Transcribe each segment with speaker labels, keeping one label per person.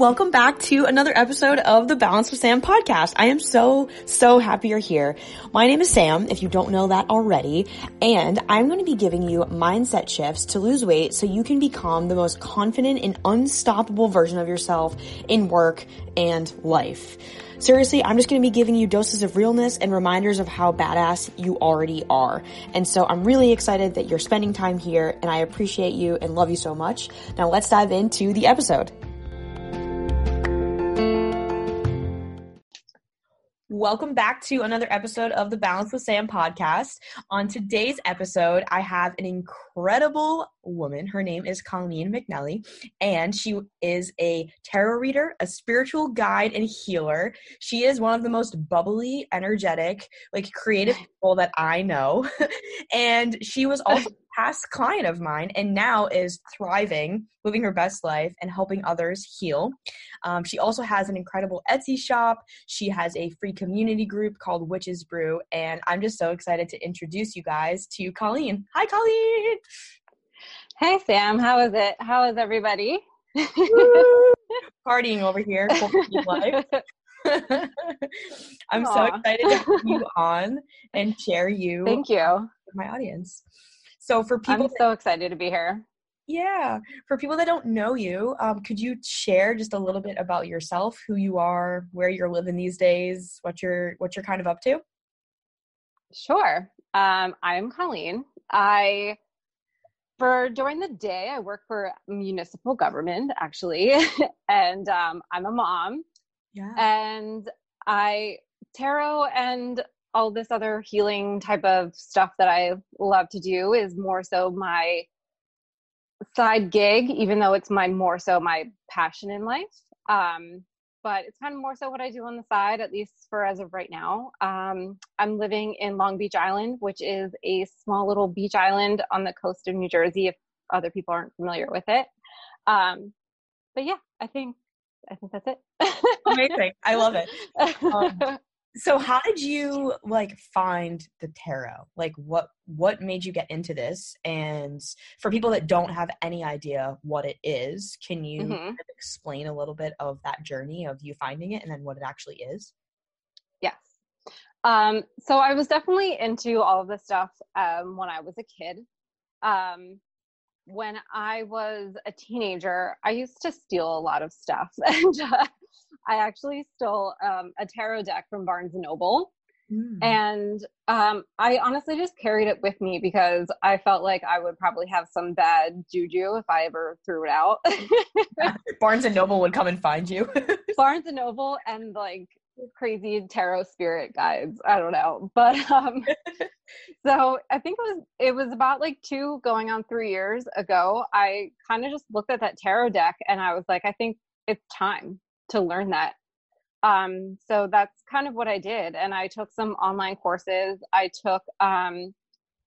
Speaker 1: welcome back to another episode of the Balance with Sam podcast. I am so, so happy you're here. My name is Sam, if you don't know that already, and I'm going to be giving you mindset shifts to lose weight so you can become the most confident and unstoppable version of yourself in work and life. Seriously, I'm just going to be giving you doses of realness and reminders of how badass you already are. And so I'm really excited that you're spending time here and I appreciate you and love you so much. Now let's dive into the episode. Welcome back to another episode of the Balance with Sam podcast. On today's episode, I have an incredible woman. Her name is Colleen McNally, and she is a tarot reader, a spiritual guide, and healer. She is one of the most bubbly, energetic, like creative people that I know. and she was also a past client of mine and now is thriving, living her best life, and helping others heal. Um, she also has an incredible Etsy shop. She has a free community group called Witches Brew, and I'm just so excited to introduce you guys to Colleen. Hi, Colleen.
Speaker 2: Hey, Sam. How is it? How is everybody?
Speaker 1: Partying over here. I'm Aww. so excited to have you on and share you.
Speaker 2: Thank you.
Speaker 1: With my audience. So for people,
Speaker 2: I'm that, so excited to be here.
Speaker 1: Yeah, for people that don't know you, um, could you share just a little bit about yourself, who you are, where you're living these days, what you're what you're kind of up to?
Speaker 2: Sure. Um, I'm Colleen. I for during the day I work for municipal government actually, and um, I'm a mom. Yeah. And I tarot and all this other healing type of stuff that I love to do is more so my side gig, even though it's my more so my passion in life. Um, but it's kind of more so what I do on the side, at least for as of right now. Um, I'm living in Long Beach Island, which is a small little beach island on the coast of New Jersey. If other people aren't familiar with it, um, but yeah, I think I think that's
Speaker 1: it. Amazing, I love it. Um, so how did you like find the tarot? Like what what made you get into this? And for people that don't have any idea what it is can you mm-hmm. kind of explain a little bit of that journey of you finding it and then what it actually is?
Speaker 2: Yes. Um so i was definitely into all of this stuff um when i was a kid. Um when i was a teenager i used to steal a lot of stuff and uh, I actually stole um, a tarot deck from Barnes and Noble. Mm. And um, I honestly just carried it with me because I felt like I would probably have some bad juju if I ever threw it out.
Speaker 1: Barnes and Noble would come and find you.
Speaker 2: Barnes and Noble and like crazy tarot spirit guides. I don't know, but um, so I think it was it was about like two going on three years ago. I kind of just looked at that tarot deck and I was like, I think it's time to learn that. Um, so that's kind of what i did and i took some online courses. I took um,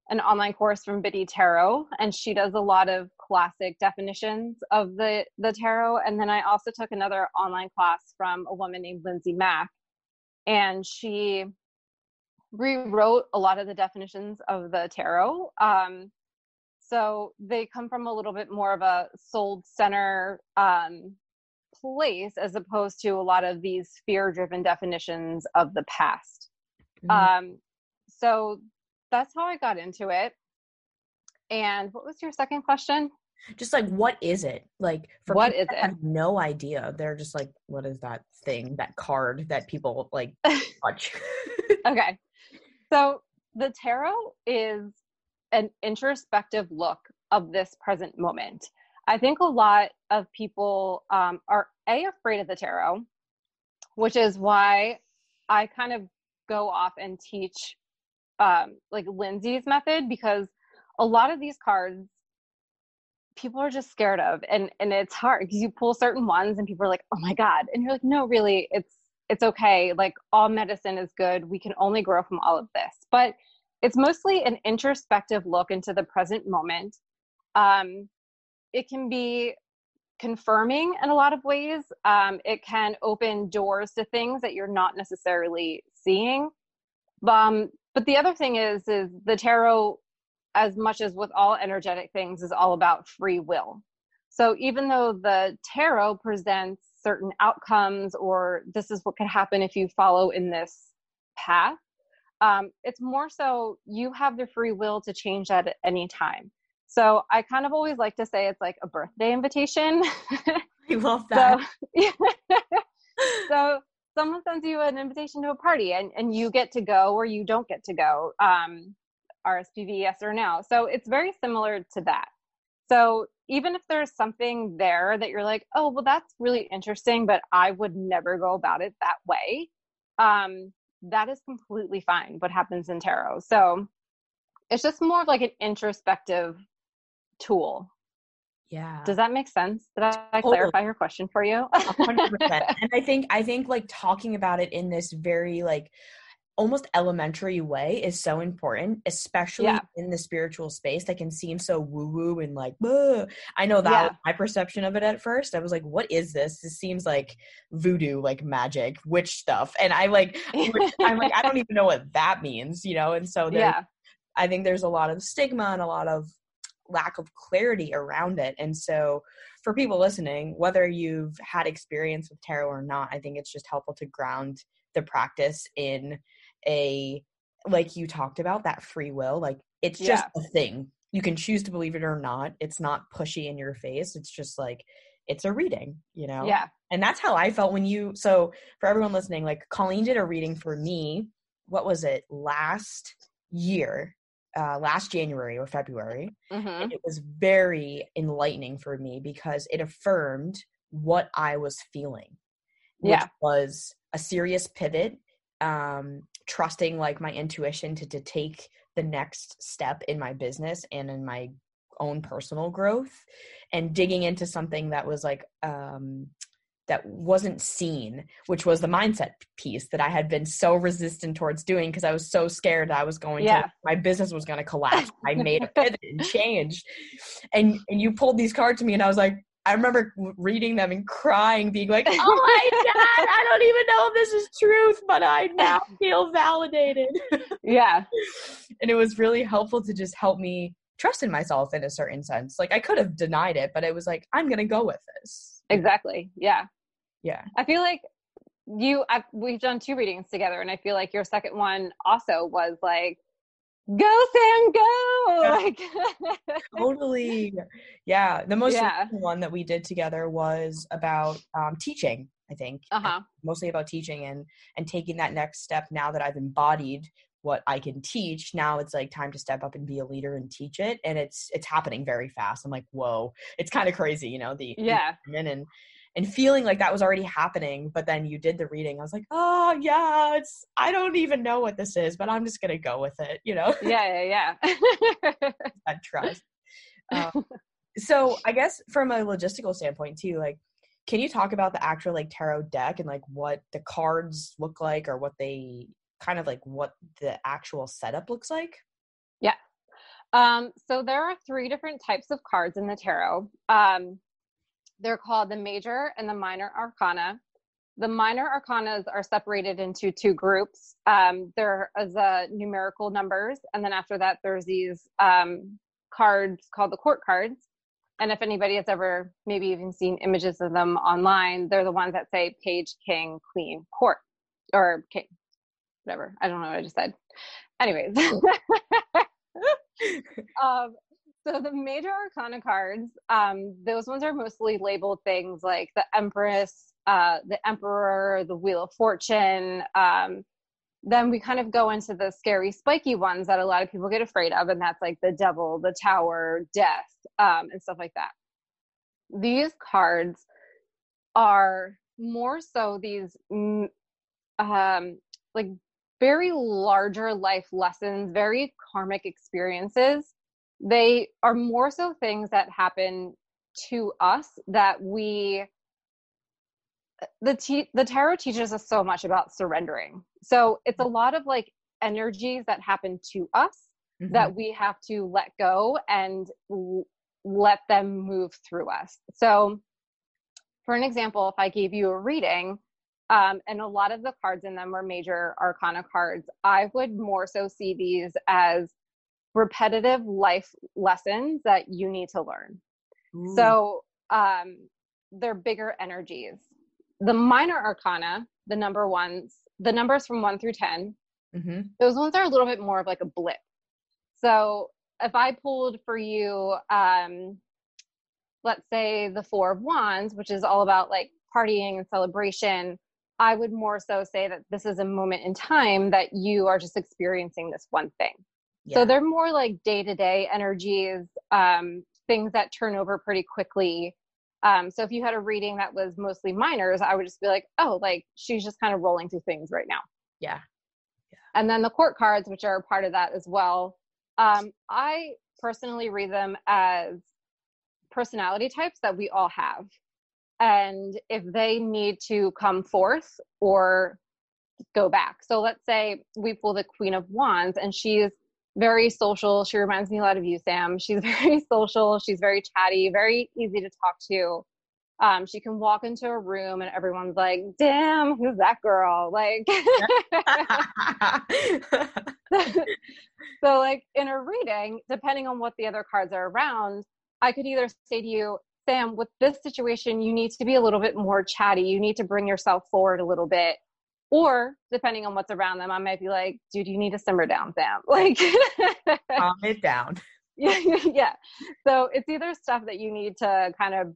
Speaker 2: an online course from biddy tarot and she does a lot of classic definitions of the the tarot and then i also took another online class from a woman named lindsay mack and she rewrote a lot of the definitions of the tarot. Um, so they come from a little bit more of a soul center um, place as opposed to a lot of these fear driven definitions of the past. Mm-hmm. Um, so that's how I got into it. And what was your second question?
Speaker 1: Just like what is it? Like
Speaker 2: for what is it?
Speaker 1: have no idea. They're just like, what is that thing, that card that people like touch?
Speaker 2: okay. So the tarot is an introspective look of this present moment. I think a lot of people um, are a afraid of the tarot, which is why I kind of go off and teach um, like Lindsay's method because a lot of these cards people are just scared of and and it's hard because you pull certain ones and people are like oh my god and you're like no really it's it's okay like all medicine is good we can only grow from all of this. But it's mostly an introspective look into the present moment um, it can be confirming in a lot of ways. Um, it can open doors to things that you're not necessarily seeing. Um, but the other thing is, is the tarot, as much as with all energetic things, is all about free will. So even though the tarot presents certain outcomes or this is what could happen if you follow in this path. Um, it's more so you have the free will to change that at any time. So I kind of always like to say it's like a birthday invitation.
Speaker 1: I love that.
Speaker 2: So, so someone sends you an invitation to a party and, and you get to go or you don't get to go. Um, RSVP, yes or no. So it's very similar to that. So even if there's something there that you're like, oh, well, that's really interesting, but I would never go about it that way, um, that is completely fine what happens in tarot. So it's just more of like an introspective tool.
Speaker 1: Yeah.
Speaker 2: Does that make sense? Did I clarify your question for you? 100%.
Speaker 1: and I think I think like talking about it in this very like almost elementary way is so important, especially yeah. in the spiritual space that can seem so woo woo and like, Bleh. I know that yeah. was my perception of it at first. I was like, what is this? This seems like voodoo, like magic, witch stuff. And I like, I'm like, I don't even know what that means, you know? And so yeah. I think there's a lot of stigma and a lot of lack of clarity around it. And so for people listening, whether you've had experience with tarot or not, I think it's just helpful to ground the practice in a like you talked about that free will. Like it's just yeah. a thing. You can choose to believe it or not. It's not pushy in your face. It's just like it's a reading you know?
Speaker 2: Yeah.
Speaker 1: And that's how i felt when you so for everyone listening like colleen did a reading for me what was it last year uh, last January or February. Mm-hmm. And it was very enlightening for me because it affirmed what I was feeling, which yeah. was a serious pivot um, trusting like my intuition to, to take the next step in my business and in my own personal growth and digging into something that was like um that wasn't seen which was the mindset piece that i had been so resistant towards doing because i was so scared i was going yeah. to my business was going to collapse i made a pivot and changed and and you pulled these cards to me and i was like I remember reading them and crying, being like, "Oh my god, I don't even know if this is truth, but I now feel validated."
Speaker 2: Yeah,
Speaker 1: and it was really helpful to just help me trust in myself in a certain sense. Like I could have denied it, but it was like, "I'm gonna go with this."
Speaker 2: Exactly. Yeah.
Speaker 1: Yeah.
Speaker 2: I feel like you. I've, we've done two readings together, and I feel like your second one also was like go Sam go like
Speaker 1: totally yeah the most yeah. one that we did together was about um, teaching i think
Speaker 2: uh-huh.
Speaker 1: mostly about teaching and and taking that next step now that i've embodied what i can teach now it's like time to step up and be a leader and teach it and it's it's happening very fast. I'm like whoa. It's kind of crazy you know the
Speaker 2: yeah.
Speaker 1: and and feeling like that was already happening but then you did the reading i was like oh yeah it's i don't even know what this is but i'm just gonna go with it you know?
Speaker 2: Yeah yeah yeah.
Speaker 1: That trust. Um, so i guess from a logistical standpoint too like can you talk about the actual like tarot deck and like what the cards look like or what they kind of like what the actual setup looks like
Speaker 2: yeah um so there are three different types of cards in the tarot um they're called the major and the minor arcana. The minor arcanas are separated into two groups. Um, there is a numerical numbers, and then after that, there's these um, cards called the court cards. And if anybody has ever maybe even seen images of them online, they're the ones that say page, king, queen, court, or king, whatever. I don't know what I just said. Anyways. um, so the major arcana cards, um, those ones are mostly labeled things like the Empress, uh, the Emperor, the Wheel of Fortune. Um, then we kind of go into the scary, spiky ones that a lot of people get afraid of, and that's like the Devil, the Tower, Death, um, and stuff like that. These cards are more so these mm, um, like very larger life lessons, very karmic experiences. They are more so things that happen to us that we the t- the tarot teaches us so much about surrendering. So it's a lot of like energies that happen to us mm-hmm. that we have to let go and l- let them move through us. So for an example if i gave you a reading um, and a lot of the cards in them were major arcana cards i would more so see these as repetitive life lessons that you need to learn. Ooh. So um, they're bigger energies. the minor arcana, the number ones, the numbers from one through 10,
Speaker 1: Mm-hmm.
Speaker 2: those ones are a little bit more of like a blip. So if I pulled for you, um, let's say the Four of Wands, which is all about like partying and celebration, I would more so say that this is a moment in time that you are just experiencing this one thing.
Speaker 1: Yeah.
Speaker 2: So they're more like day to day energies, um, things that turn over pretty quickly. Um, so if you had a reading that was mostly minors, I would just be like, oh, like she's just kind of rolling through things right now.
Speaker 1: yeah.
Speaker 2: And then the court cards, which are a part of that as well. Um, I personally read them as personality types that we all have. And if they need to come forth or go back. So let's say we pull the Queen of Wands and she's very social. She reminds me a lot of you, Sam. She's very social. She's very chatty, very easy to talk to. Um, she can walk into a room and everyone's like, damn, who's that girl? Like, so like in a reading, depending on what the other cards are around, I could either say to you, Sam, with this situation, you need to be a little bit more chatty. You need to bring yourself forward a little bit. Or depending on what's around them, I might be like, dude, you need to simmer down, Sam. Like,
Speaker 1: Calm it down.
Speaker 2: yeah, yeah. So it's either stuff that you need to kind of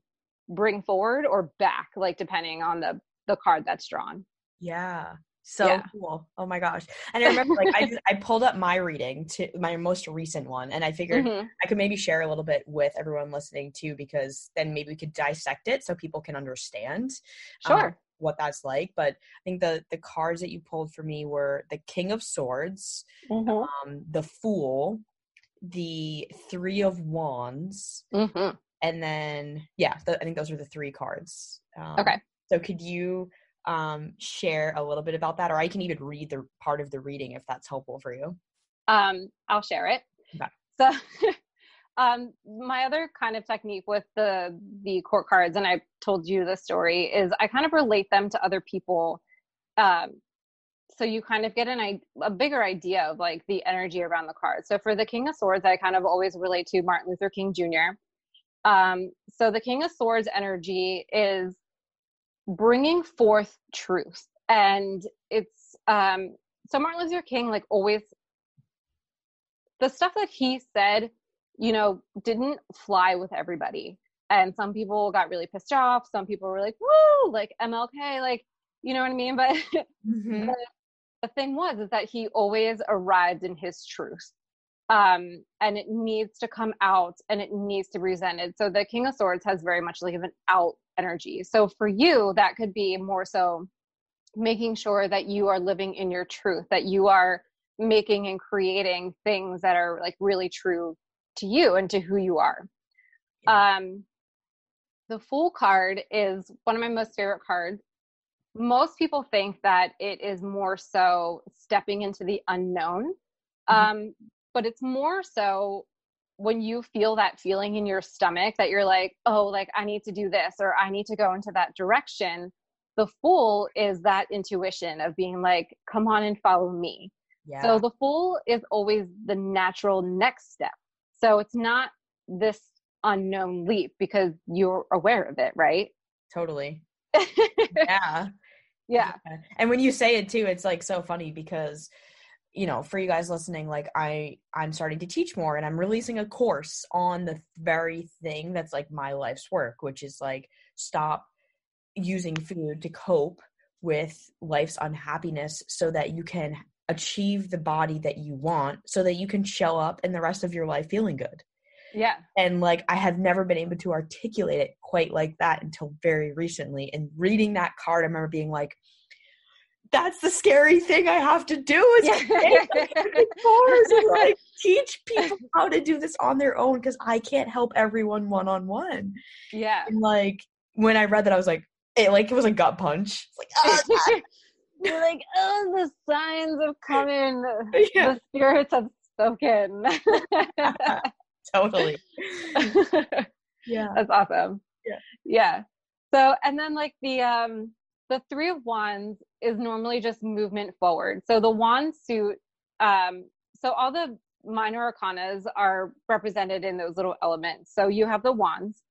Speaker 2: bring forward or back, like depending on the the card that's drawn.
Speaker 1: Yeah. So
Speaker 2: Yeah.
Speaker 1: cool. Oh my gosh. And I remember like I just, I pulled up my reading to my most recent one and I figured
Speaker 2: Mhm.
Speaker 1: I could maybe share a little bit with everyone listening too because then maybe we could dissect it so people can understand um,
Speaker 2: Sure.
Speaker 1: what that's like. But I think the the cards that you pulled for me were the King of Swords,
Speaker 2: Mhm.
Speaker 1: um, the Fool, the Three of Wands,
Speaker 2: Mhm.
Speaker 1: and then yeah, th- I think those are the three cards. Um,
Speaker 2: Okay.
Speaker 1: So could you um, share a little bit about that, or I can even read the part of the reading if that's helpful for you.
Speaker 2: Um, I'll share it.
Speaker 1: Okay.
Speaker 2: So, um, my other kind of technique with the the court cards, and I told you the story, is I kind of relate them to other people. Um, so you kind of get an a bigger idea of like the energy around the cards. So for the King of Swords, I kind of always relate to Martin Luther King Jr. Um, so the King of Swords energy is bringing forth truth, and it's um, so Martin Luther King like always the stuff that he said, you know, didn't fly with everybody. And some people got really pissed off. Some people were like, woo, like MLK, like, you know what I mean? But
Speaker 1: Mm-hmm.
Speaker 2: the thing was is that he always arrived in his truth. Um, and it needs to come out and it needs to be presented. So the King of Swords has very much like an out energy. So for you, that could be more so making sure that you are living in your truth, that you are making and creating things that are like really true to you and to who you are. Um, the Fool card is one of my most favorite cards. Most people think that it is more so stepping into the unknown,
Speaker 1: Mhm.
Speaker 2: um, but it's more so when you feel that feeling in your stomach that you're like, oh, like I need to do this or I need to go into that direction. The Fool is that intuition of being like, come on and follow me.
Speaker 1: Yeah.
Speaker 2: So the Fool is always the natural next step. So it's not this unknown leap because you're aware of it, right?
Speaker 1: totally. Yeah.
Speaker 2: yeah.
Speaker 1: And when you say it too, it's like so funny because you know, for you guys listening, like I I'm starting to teach more and I'm releasing a course on the very thing that's like my life's work, which is like stop using food to cope with life's unhappiness so that you can achieve the body that you want so that you can show up in the rest of your life feeling good.
Speaker 2: Yeah.
Speaker 1: and like i have never been able to articulate it quite like that until very recently and reading that card i remember being like that's the scary thing i have to do is
Speaker 2: Yeah.
Speaker 1: create a fucking course and like teach people how to do this on their own because i can't help everyone one-on-one
Speaker 2: Yeah.
Speaker 1: and like when i read that i was like it like it was a gut punch it's like oh,
Speaker 2: like, oh, the signs have come in.
Speaker 1: Yeah.
Speaker 2: The spirits have spoken.
Speaker 1: Totally yeah
Speaker 2: That's awesome.
Speaker 1: Yeah.
Speaker 2: Yeah. So and then like the um the three of wands is normally just movement forward. So the wand suit um so all the minor arcanas are represented in those little elements. So you have the wands.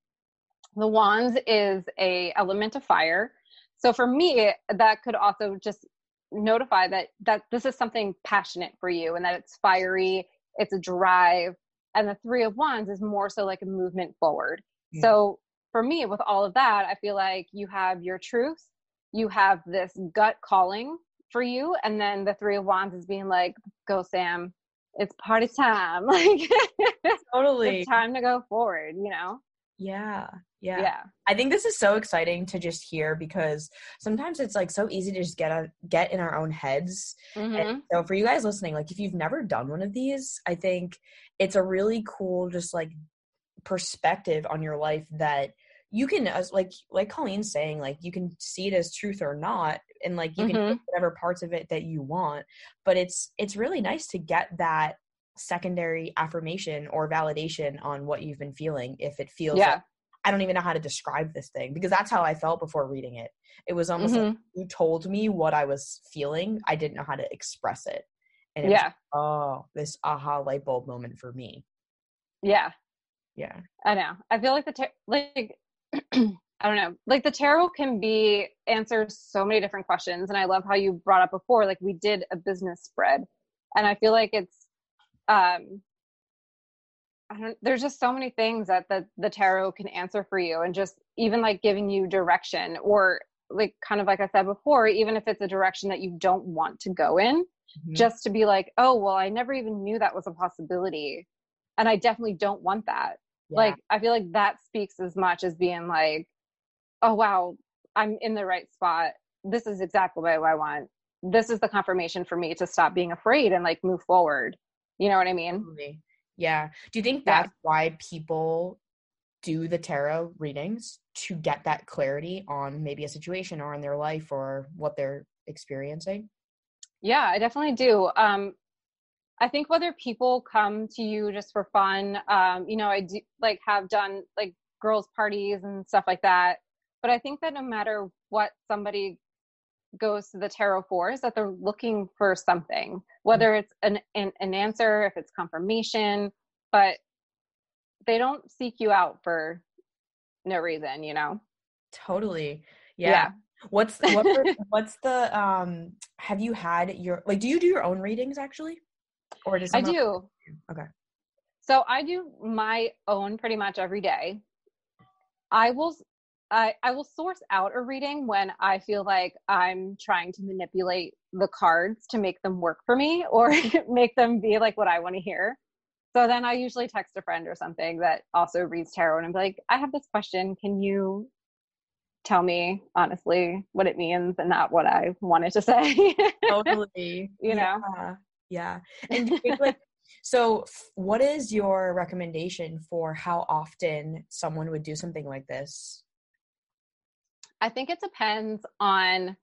Speaker 2: The wands is a element of fire. so for me that could also just notify that that this is something passionate for you and that it's fiery it's a drive and the three of wands is more so like a movement forward yeah. so for me with all of that i feel like you have your truth you have this gut calling for you and then the three of wands is being like go sam. It's party time. Like
Speaker 1: totally.
Speaker 2: it's time to go forward you know?
Speaker 1: Yeah yeah.
Speaker 2: Yeah.
Speaker 1: I think this is so exciting to just hear because sometimes it's like so easy to just get a, get in our own heads.
Speaker 2: Mm-hmm.
Speaker 1: and so for you guys listening like if you've never done one of these i think it's a really cool just like perspective on your life that you can as like like colleen's saying like you can see it as truth or not and like you mm-hmm. can whatever parts of it that you want but it's it's really nice to get that secondary affirmation or validation on what you've been feeling if it feels
Speaker 2: yeah.
Speaker 1: like, I don't even know how to describe this thing because that's how I felt before reading it. It was almost mm-hmm. like you told me what I was feeling. I didn't know how to express it. And it
Speaker 2: yeah.
Speaker 1: Was, oh, this aha light bulb moment for me.
Speaker 2: Yeah.
Speaker 1: Yeah.
Speaker 2: I know. I feel like the tar- like I don't know. Like the tarot can be answers so many different questions and I love how you brought up before like we did a business spread and I feel like it's um I don't, there's just so many things that the the tarot can answer for you and just even like giving you direction or like kind of like I said before even if it's a direction that you don't want to go in mm-hmm. just to be like oh well I never even knew that was a possibility and I definitely don't want that yeah. like I feel like that speaks as much as being like oh wow I'm in the right spot this is exactly what I want this is the confirmation for me to stop being afraid and like move forward you know what I mean?
Speaker 1: Yeah. Do you think that's yeah. why people do the tarot readings to get that clarity on maybe a situation or in their life or what they're experiencing?
Speaker 2: Yeah, I definitely do. Um, I think whether people come to you just for fun, um, you know, I do like have done like girls' parties and stuff like that. But I think that no matter what somebody goes to the tarot for is that they're looking for something, whether it's an, an, an answer, if it's confirmation, but they don't seek you out for no reason, you know?
Speaker 1: Totally. Yeah. yeah. What's what, what's the um have you had your like do you do your own readings actually? Or does
Speaker 2: I do.
Speaker 1: Okay.
Speaker 2: So I do my own pretty much every day. I will I, I will source out a reading when I feel like I'm trying to manipulate the cards to make them work for me or make them be like what I want to hear. So then I usually text a friend or something that also reads tarot and I'm like, I have this question. Can you tell me honestly what it means and not what I wanted to say?
Speaker 1: totally.
Speaker 2: you know?
Speaker 1: Yeah. Yeah. And like, so what is your recommendation for how often someone would do something like this?
Speaker 2: I think it depends on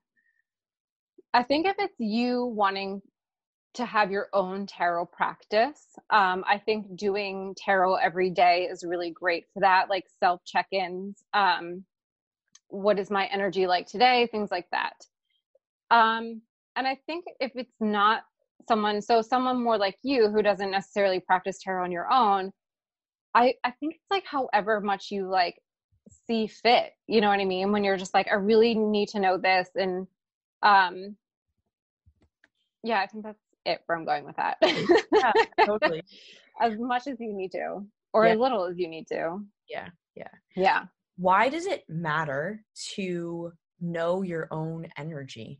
Speaker 2: I think if it's you wanting to have your own tarot practice, um, I think doing tarot every day is really great for that, like self check ins. Um, what is my energy like today? Things like that. Um, and I think if it's not someone, so someone more like you who doesn't necessarily practice tarot on your own, I, I think it's like however much you like see fit you know what i mean? When you're just like i really need to know this and um yeah i think that's it where i'm going with that.
Speaker 1: Yeah totally.
Speaker 2: As much as you need to or yeah. as little as you need to.
Speaker 1: Yeah yeah.
Speaker 2: Yeah.
Speaker 1: Why does it matter to know your own energy?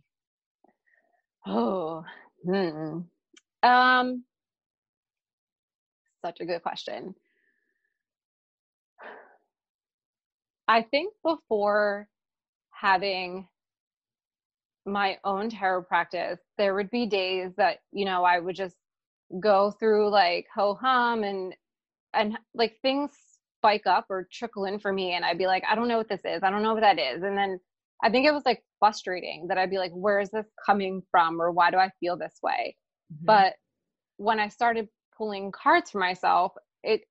Speaker 2: Oh hmm. um such a good question I think before having my own tarot practice, there would be days that, you know, I would just go through like ho hum and and like things spike up or trickle in for me and I'd be like, I don't know what this is. I don't know what that is. And then I think it was like frustrating that I'd be like, where is this coming from or why do I feel this way? Mm-hmm. But when I started pulling cards for myself, it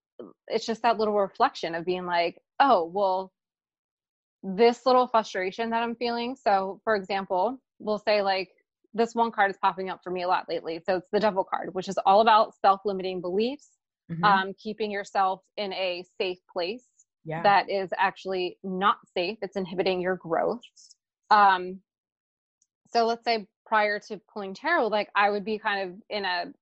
Speaker 2: it's just that little reflection of being like, oh, well, this little frustration that I'm feeling. So, for example, we'll say like this one card is popping up for me a lot lately. So it's the devil card, which is all about self-limiting beliefs, mm-hmm. um, keeping yourself in a safe place
Speaker 1: yeah.
Speaker 2: that is actually not safe. It's inhibiting your growth. Um, so let's say prior to pulling tarot, like I would be kind of in a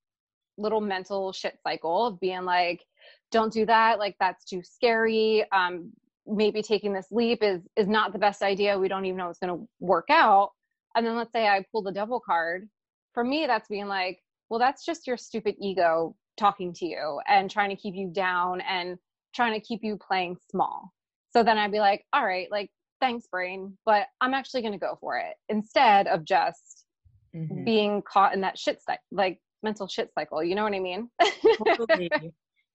Speaker 2: little mental shit cycle of being like, don't do that. Like that's too scary. Um, maybe taking this leap is is not the best idea. We don't even know it's going to work out. And then let's say I pull the devil card. For me, that's being like, well, that's just your stupid ego talking to you and trying to keep you down and trying to keep you playing small. So then I'd be like, all right, like thanks brain, but I'm actually going to go for it instead of just mm-hmm. being caught in that shit cycle, like mental shit cycle. You know what I mean?
Speaker 1: totally.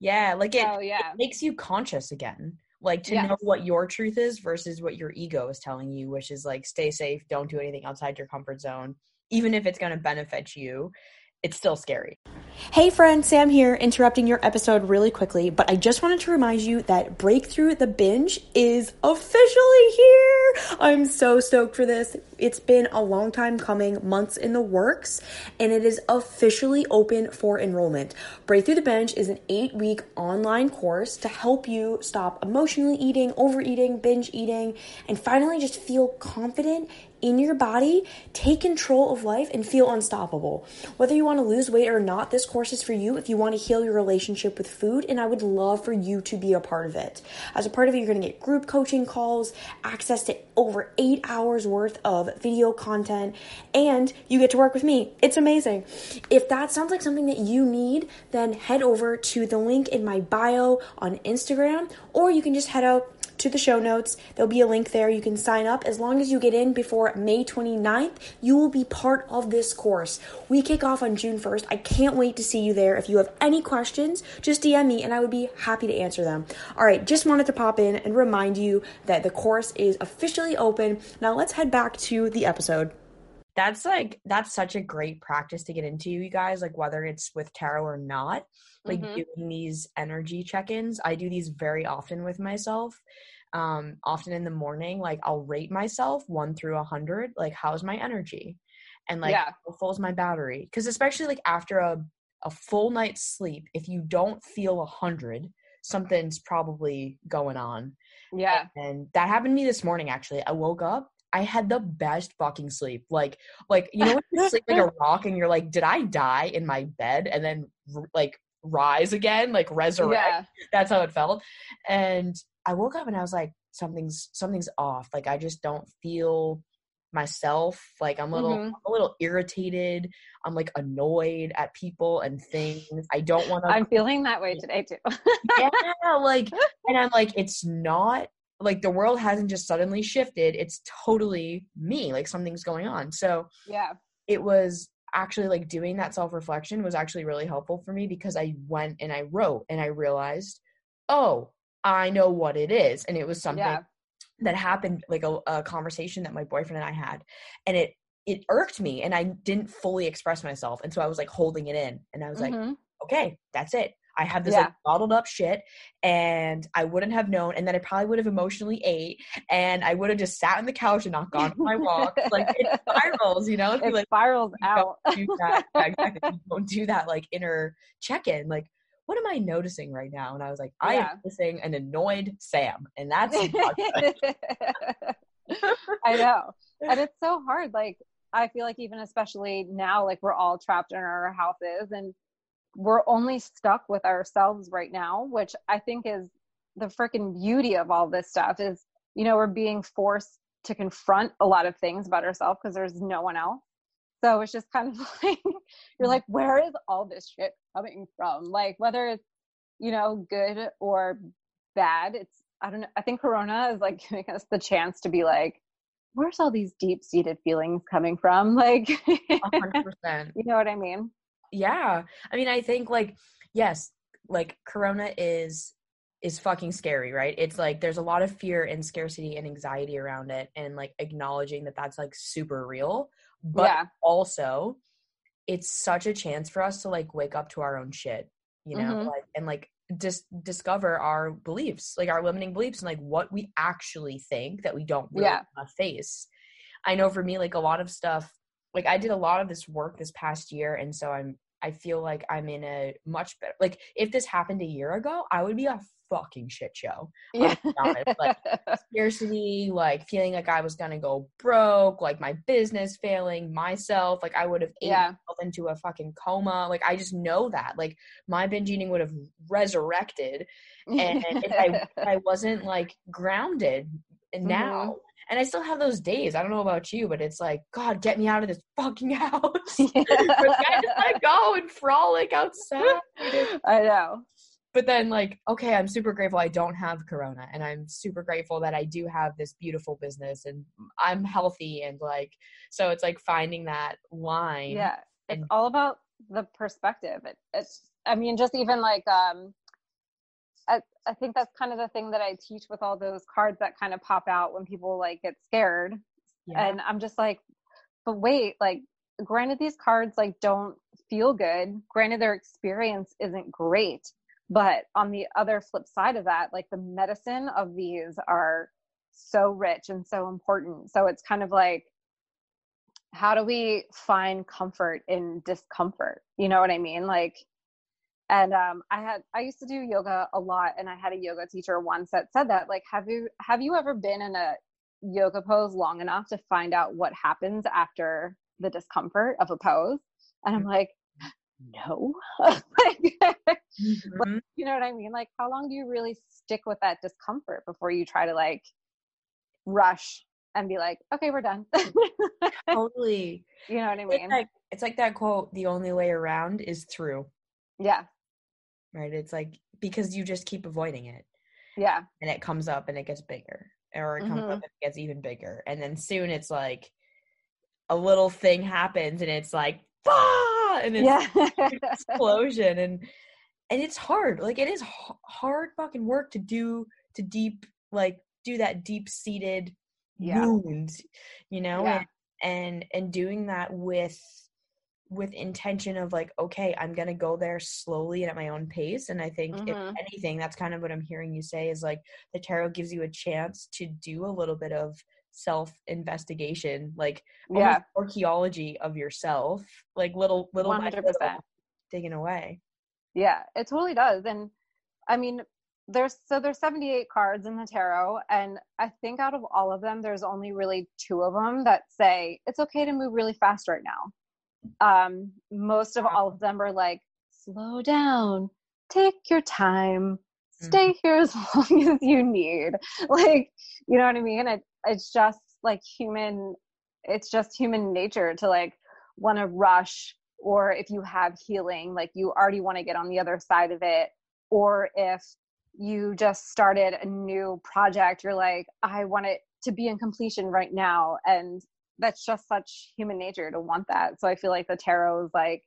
Speaker 1: Yeah, like it, so, yeah. it makes you conscious again. Like to yes. know what your truth is versus what your ego is telling you, which is like stay safe, don't do anything outside your comfort zone, even if it's going to benefit you it's still scary.
Speaker 3: Hey friends, Sam here, interrupting your episode really quickly, but I just wanted to remind you that Breakthrough the Binge is officially here. I'm so stoked for this. It's been a long time coming, months in the works, and it is officially open for enrollment. Breakthrough the Binge is an eight week online course to help you stop emotionally eating, overeating, binge eating, and finally just feel confident in your body, take control of life, and feel unstoppable. Whether you want to lose weight or not, this course is for you if you want to heal your relationship with food, and I would love for you to be a part of it. As a part of it, you're going to get group coaching calls, access to over eight hours worth of video content, and you get to work with me. It's amazing. If that sounds like something that you need, then head over to the link in my bio on Instagram, or you can just head out to the show notes. There'll be a link there. You can sign up. As long as you get in before May 29th, you will be part of this course. We kick off on June 1st. I can't wait to see you there. If you have any questions, just DM me and I would be happy to answer them. All right, just wanted to pop in and remind you that the course is officially open. Now let's head back to the episode
Speaker 1: that's like that's such a great practice to get into you guys like whether it's with tarot or not like mm-hmm. doing these energy check-ins. I do these very often with myself. Um often in the morning like i'll rate myself one through a hundred like how's my energy? And like yeah. how full is my battery? Because especially like after a, a full night's sleep if you don't feel a hundred something's probably going on.
Speaker 2: Yeah.
Speaker 1: And that happened to me this morning actually. I woke up I had the best fucking sleep. Like, like you know when you sleep like a rock and you're like, did I die in my bed? And then like rise again, like resurrect. Yeah. That's how it felt. And I woke up and I was like, something's something's off. Like I just don't feel myself. Like I'm a little mm-hmm. a little irritated. I'm like annoyed at people and things. I don't want to
Speaker 2: I'm feeling that way today too.
Speaker 1: yeah, like and I'm like it's not like the world hasn't just suddenly shifted. It's totally me. Like something's going on. So
Speaker 2: Yeah.
Speaker 1: It was actually like doing that self reflection was actually really helpful for me because I went and I wrote and I realized, oh, I know what it is. And it was something yeah. that happened, like a, a conversation that my boyfriend and I had. And it, it irked me and I didn't fully express myself. And so I was like holding it in and I was mm-hmm. like, okay, that's it. I had this yeah. like bottled up shit and I wouldn't have known. And then I probably would have emotionally ate and I would have just sat on the couch and not gone for my walk. like it spirals, you know?
Speaker 2: It
Speaker 1: like,
Speaker 2: spirals out.
Speaker 1: Do that. exactly. don't do that like inner check in. Like, what am I noticing right now? And I was like, I yeah. am noticing an annoyed Sam. And that's
Speaker 2: I know. And it's so hard. Like, I feel like even especially now, like we're all trapped in our houses and we're only stuck with ourselves right now, which I think is the freaking beauty of all this stuff is, you know, we're being forced to confront a lot of things about ourselves because there's no one else. So it's just kind of like, you're like, where is all this shit coming from? Like, whether it's, you know, good or bad, it's, I don't know. I think Corona is like giving us the chance to be like, where's all these deep seated feelings coming from? Like, 100%. you know what I mean?
Speaker 1: Yeah i mean i think like yes like corona is is fucking scary right it's like there's a lot of fear and scarcity and anxiety around it and like acknowledging that that's like super real but yeah. also it's such a chance for us to like wake up to our own shit you know mm-hmm. like and like just discover our beliefs like our limiting beliefs and like what we actually think that we don't really yeah. face i know for me like a lot of stuff like I did a lot of this work this past year and so I'm I feel like I'm in a much better like if this happened a year ago, I would be a fucking shit show.
Speaker 2: Yeah.
Speaker 1: like scarcity, like feeling like I was gonna go broke, like my business failing, myself, like I would have
Speaker 2: Yeah.
Speaker 1: myself into a fucking coma. Like I just know that. Like my binge eating would have resurrected and if I if I wasn't like grounded and now. And I still have those days. I don't know about you, but it's like, God, get me out of this fucking house.
Speaker 2: Yeah.
Speaker 1: I just go and frolic outside.
Speaker 2: I know.
Speaker 1: But then, like, okay, I'm super grateful I don't have Corona, and I'm super grateful that I do have this beautiful business, and I'm healthy, and like, so it's like finding that line.
Speaker 2: Yeah. It's
Speaker 1: and-
Speaker 2: all about the perspective. It, it's, I mean, just even like, um, I, I think that's kind of the thing that I teach with all those cards that kind of pop out when people like get scared.
Speaker 1: Yeah.
Speaker 2: And I'm just like, but wait, like, granted, these cards like don't feel good. Granted, their experience isn't great. But on the other flip side of that, like the medicine of these are so rich and so important. So it's kind of like, how do we find comfort in discomfort? You know what I mean? Like, and um, I had I used to do yoga a lot, and I had a yoga teacher once that said that like, have you have you ever been in a yoga pose long enough to find out what happens after the discomfort of a pose? And I'm like, no. like,
Speaker 1: Mhm.
Speaker 2: you know what I mean? Like, how long do you really stick with that discomfort before you try to like rush and be like, okay, we're done?
Speaker 1: totally.
Speaker 2: you know what I
Speaker 1: It's
Speaker 2: mean?
Speaker 1: like it's like that quote: "The only way around is through."
Speaker 2: yeah,
Speaker 1: Right? It's like because you just keep avoiding it,
Speaker 2: yeah,
Speaker 1: and it comes up and it gets bigger, or it comes
Speaker 2: Mhm.
Speaker 1: up and it gets even bigger, and then soon it's like a little thing happens, and it's like, ah, and it's
Speaker 2: yeah.
Speaker 1: explosion and and it's hard like it is h- hard fucking work to do to deep like do that deep seated
Speaker 2: Yeah.
Speaker 1: wound you know
Speaker 2: Yeah.
Speaker 1: and, and and doing that with with intention of like okay i'm gonna go there slowly and at my own pace and i think if
Speaker 2: Mhm.
Speaker 1: anything that's kind of what i'm hearing you say is like the tarot gives you a chance to do a little bit of self investigation like
Speaker 2: yeah,
Speaker 1: archaeology of yourself like little little
Speaker 2: 100%.
Speaker 1: digging away
Speaker 2: yeah, it totally does. And I mean, there's so there's 78 cards in the tarot, and I think out of all of them, there's only really two of them that say it's okay to move really fast right now. Um, most of all of them are like, slow down, take your time, stay here as long as you need. Like, you know what I mean? It, it's just like human, it's just human nature to like want to rush or if you have healing like you already want to get on the other side of it. Or if you just started a new project you're like i want it to be in completion right now and that's just such human nature to want that. So i feel like the tarot is like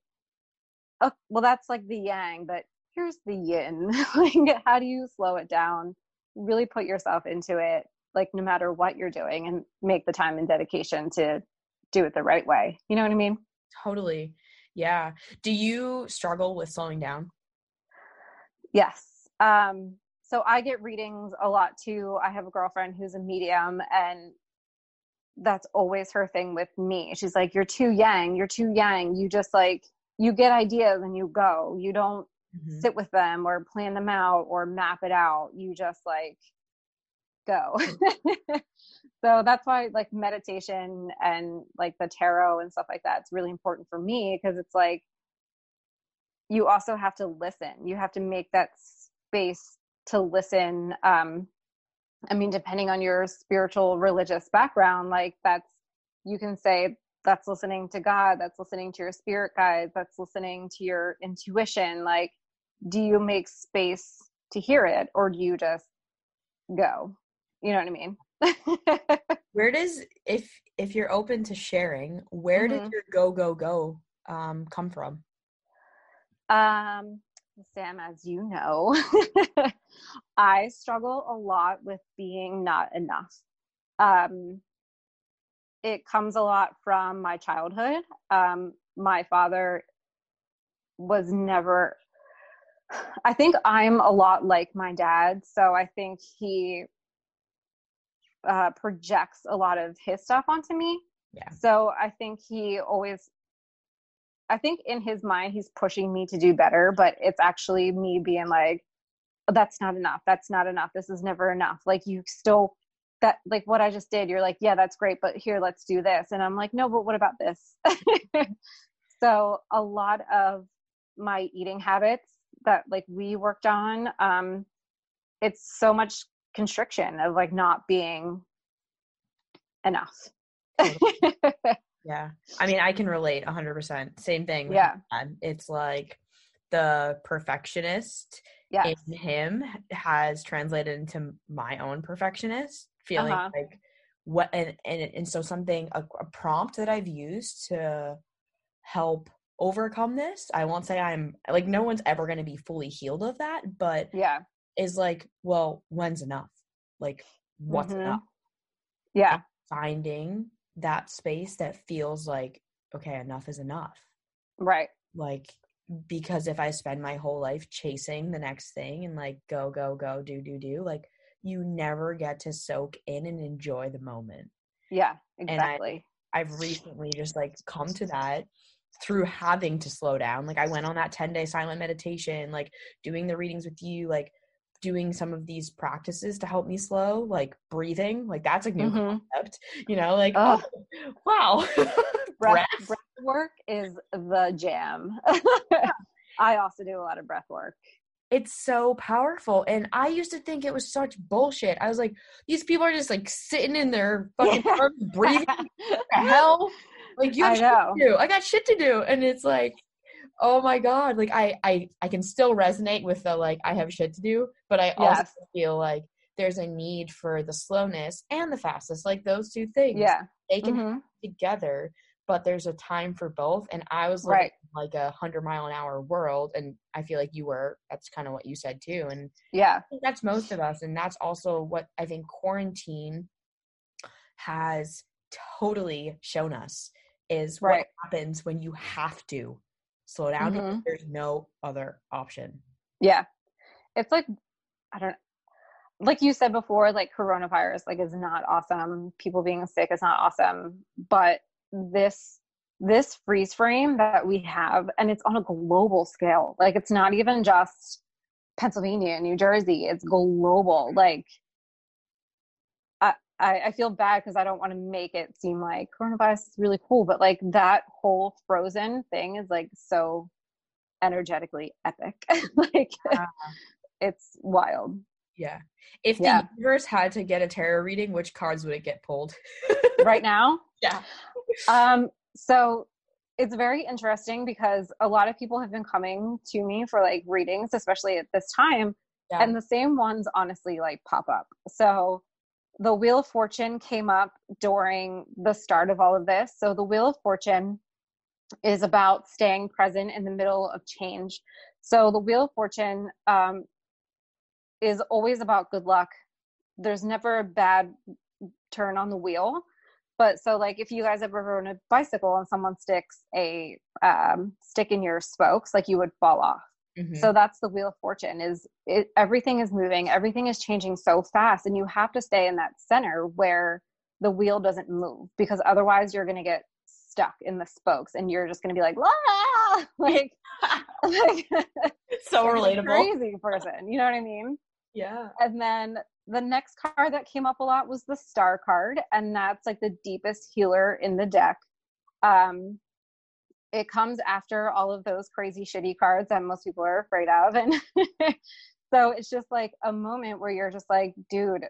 Speaker 2: oh well that's like the yang but here's the yin. Like how do you slow it down? Really put yourself into it like no matter what you're doing and make the time and dedication to do it the right way. You know what i mean?
Speaker 1: Totally. Yeah. Do you struggle with slowing down?
Speaker 2: Yes. Um, so I get readings a lot too. I have a girlfriend who's a medium, and that's always her thing with me. She's like, You're too yang, you're too yang. You just like, you get ideas and you go. You don't
Speaker 1: Mhm.
Speaker 2: sit with them or plan them out or map it out. You just like go. so that's why like meditation and like the tarot and stuff like that, it's really important for me because it's like, you also have to listen you have to make that space to listen um i mean depending on your spiritual religious background like that's you can say that's listening to god that's listening to your spirit guides that's listening to your intuition like do you make space to hear it or do you just go? You know what i mean?
Speaker 1: Where does if if you're open to sharing where did
Speaker 2: Mhm.
Speaker 1: your go go go um come from?
Speaker 2: Um, Sam, as you know, I struggle a lot with being not enough. Um, it comes a lot from my childhood. Um, my father was never, I think I'm a lot like my dad. So I think he uh, projects a lot of his stuff onto me.
Speaker 1: Yeah.
Speaker 2: So I think he always I think in his mind he's pushing me to do better, but it's actually me being like, that's not enough. That's not enough. This is never enough. Like you still that like what i just did you're like yeah that's great but here let's do this. And i'm like no but what about this? So a lot of my eating habits that like we worked on um it's so much constriction of like not being enough
Speaker 1: yeah. I mean i can relate 100% same thing
Speaker 2: yeah.
Speaker 1: it's like the perfectionist
Speaker 2: yes.
Speaker 1: in him has translated into my own perfectionist feeling uh-huh. like what and, and and so something a, a prompt that i've used to help overcome this i won't say i'm like no one's ever going to be fully healed of that but
Speaker 2: yeah.
Speaker 1: is like well when's enough? Like what's mm-hmm. enough?
Speaker 2: Yeah.
Speaker 1: And finding that space that feels like okay enough is enough
Speaker 2: right
Speaker 1: like because if I spend my whole life chasing the next thing and like go, go, go, do, do, do, like you never get to soak in and enjoy the moment.
Speaker 2: Yeah, exactly.
Speaker 1: I, I've recently just like come to that through having to slow down. Like I went on that 10 day silent meditation, like doing the readings with you, like doing some of these practices to help me slow, like breathing, like that's a new mm-hmm. concept, you know, like, oh, wow.
Speaker 2: breath, breath work is the jam. I also do a lot of breath work.
Speaker 1: It's so powerful. And I used to think it was such bullshit. I was like, these people are just like sitting in their fucking yeah. breathing. hell? Like you have I shit know. to do. I got shit to do. And it's like, oh my God. Like I I I can still resonate with the like I have shit to do, but I also yes. feel like there's a need for the slowness and the fastest, like those two things.
Speaker 2: Yeah.
Speaker 1: They can mm-hmm. together but there's a time for both. And I was
Speaker 2: right.
Speaker 1: like a hundred mile an hour world, and I feel like you were. That's kind of what you said too. And
Speaker 2: yeah,
Speaker 1: that's most of us, and that's also what I think quarantine has totally shown us is
Speaker 2: right.
Speaker 1: what happens when you have to slow down. Mm-hmm. There's no other option.
Speaker 2: Yeah, it's like I don't like you said before, like coronavirus, like is not awesome. People being sick is not awesome, but this this freeze frame that we have and it's on a global scale like it's not even just pennsylvania new jersey it's global like i i, feel bad because i don't want to make it seem like coronavirus is really cool but like that whole frozen thing is like so energetically epic like it's wild
Speaker 1: yeah if the yeah. universe had to get a tarot reading which cards would it get pulled
Speaker 2: right now
Speaker 1: yeah
Speaker 2: um, so it's very interesting because a lot of people have been coming to me for like readings, especially at this time. Yeah. And the same ones honestly like pop up. So the Wheel of Fortune came up during the start of all of this. So the Wheel of Fortune is about staying present in the middle of change. So the Wheel of Fortune um, is always about good luck. There's never a bad turn on the wheel but so like if you guys ever rode a bicycle and someone sticks a um, stick in your spokes like you would fall off mm-hmm. so that's the wheel of fortune is it, everything is moving everything is changing so fast and you have to stay in that center where the wheel doesn't move because otherwise you're going to get stuck in the spokes and you're just going to be like ah! like,
Speaker 1: like so relatable.
Speaker 2: crazy person you know what i mean?
Speaker 1: Yeah.
Speaker 2: And then the next card that came up a lot was the star card and that's like the deepest healer in the deck. Um it comes after all of those crazy shitty cards that most people are afraid of. And so it's just like a moment where you're just like dude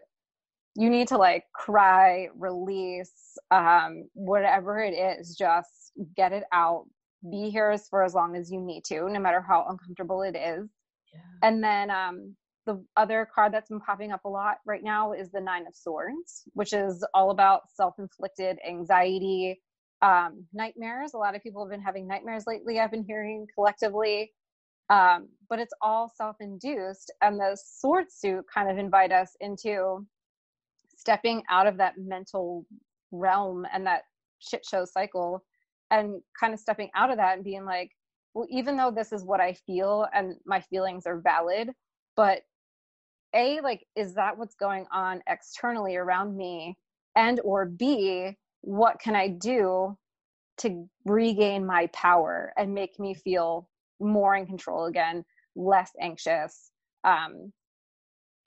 Speaker 2: you need to like cry release um whatever it is just get it out. Be here as for as long as you need to no matter how uncomfortable it is. Yeah. and then um the other card that's been popping up a lot right now is the Nine of Swords, which is all about self inflicted anxiety, um, nightmares. A lot of people have been having nightmares lately, I've been hearing collectively. Um, but it's all self induced. And the sword suit kind of invite us into stepping out of that mental realm and that shit show cycle and kind of stepping out of that and being like, well, even though this is what I feel and my feelings are valid, but a like is that what's going on externally around me and or b what can i do to regain my power and make me feel more in control again less anxious um